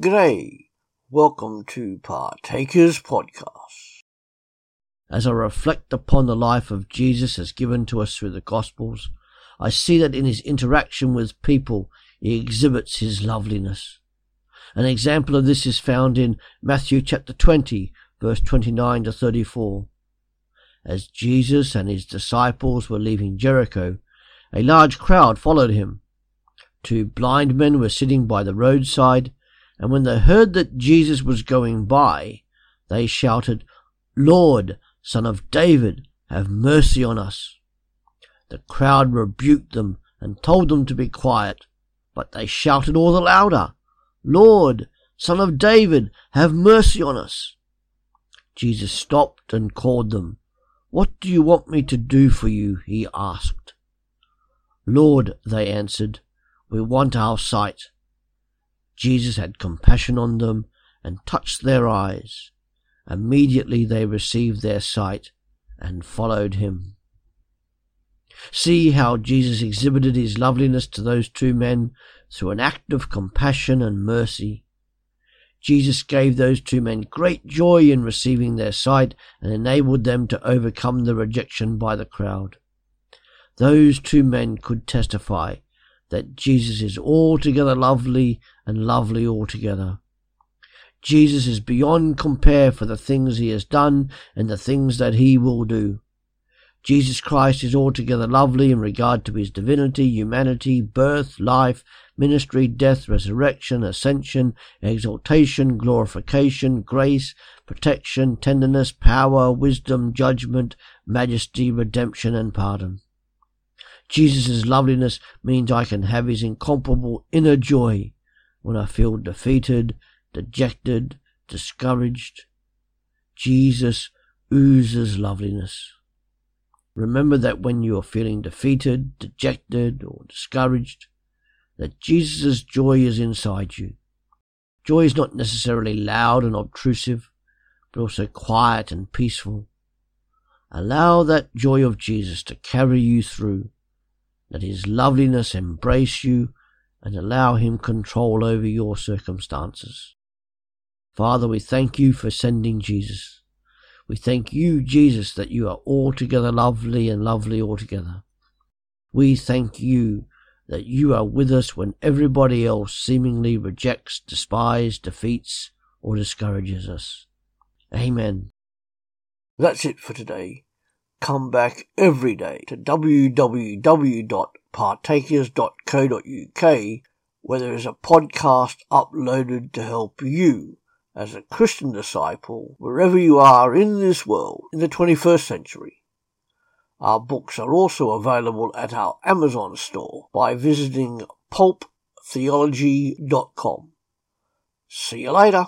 G'day. Welcome to Partakers Podcast. As I reflect upon the life of Jesus as given to us through the Gospels, I see that in his interaction with people, he exhibits his loveliness. An example of this is found in Matthew chapter 20, verse 29 to 34. As Jesus and his disciples were leaving Jericho, a large crowd followed him. Two blind men were sitting by the roadside, and when they heard that Jesus was going by, they shouted, Lord, Son of David, have mercy on us. The crowd rebuked them and told them to be quiet, but they shouted all the louder, Lord, Son of David, have mercy on us. Jesus stopped and called them. What do you want me to do for you? he asked. Lord, they answered, we want our sight. Jesus had compassion on them and touched their eyes. Immediately they received their sight and followed him. See how Jesus exhibited his loveliness to those two men through an act of compassion and mercy. Jesus gave those two men great joy in receiving their sight and enabled them to overcome the rejection by the crowd. Those two men could testify that Jesus is altogether lovely and lovely altogether. Jesus is beyond compare for the things he has done and the things that he will do. Jesus Christ is altogether lovely in regard to his divinity, humanity, birth, life, ministry, death, resurrection, ascension, exaltation, glorification, grace, protection, tenderness, power, wisdom, judgment, majesty, redemption, and pardon. Jesus' loveliness means I can have his incomparable inner joy when I feel defeated, dejected, discouraged. Jesus oozes loveliness. Remember that when you are feeling defeated, dejected, or discouraged, that Jesus' joy is inside you. Joy is not necessarily loud and obtrusive, but also quiet and peaceful. Allow that joy of Jesus to carry you through let his loveliness embrace you and allow him control over your circumstances. Father, we thank you for sending Jesus. We thank you, Jesus, that you are altogether lovely and lovely altogether. We thank you that you are with us when everybody else seemingly rejects, despises, defeats, or discourages us. Amen. That's it for today come back every day to www.partakers.co.uk where there is a podcast uploaded to help you as a Christian disciple wherever you are in this world in the 21st century. Our books are also available at our Amazon store by visiting pulptheology.com. See you later.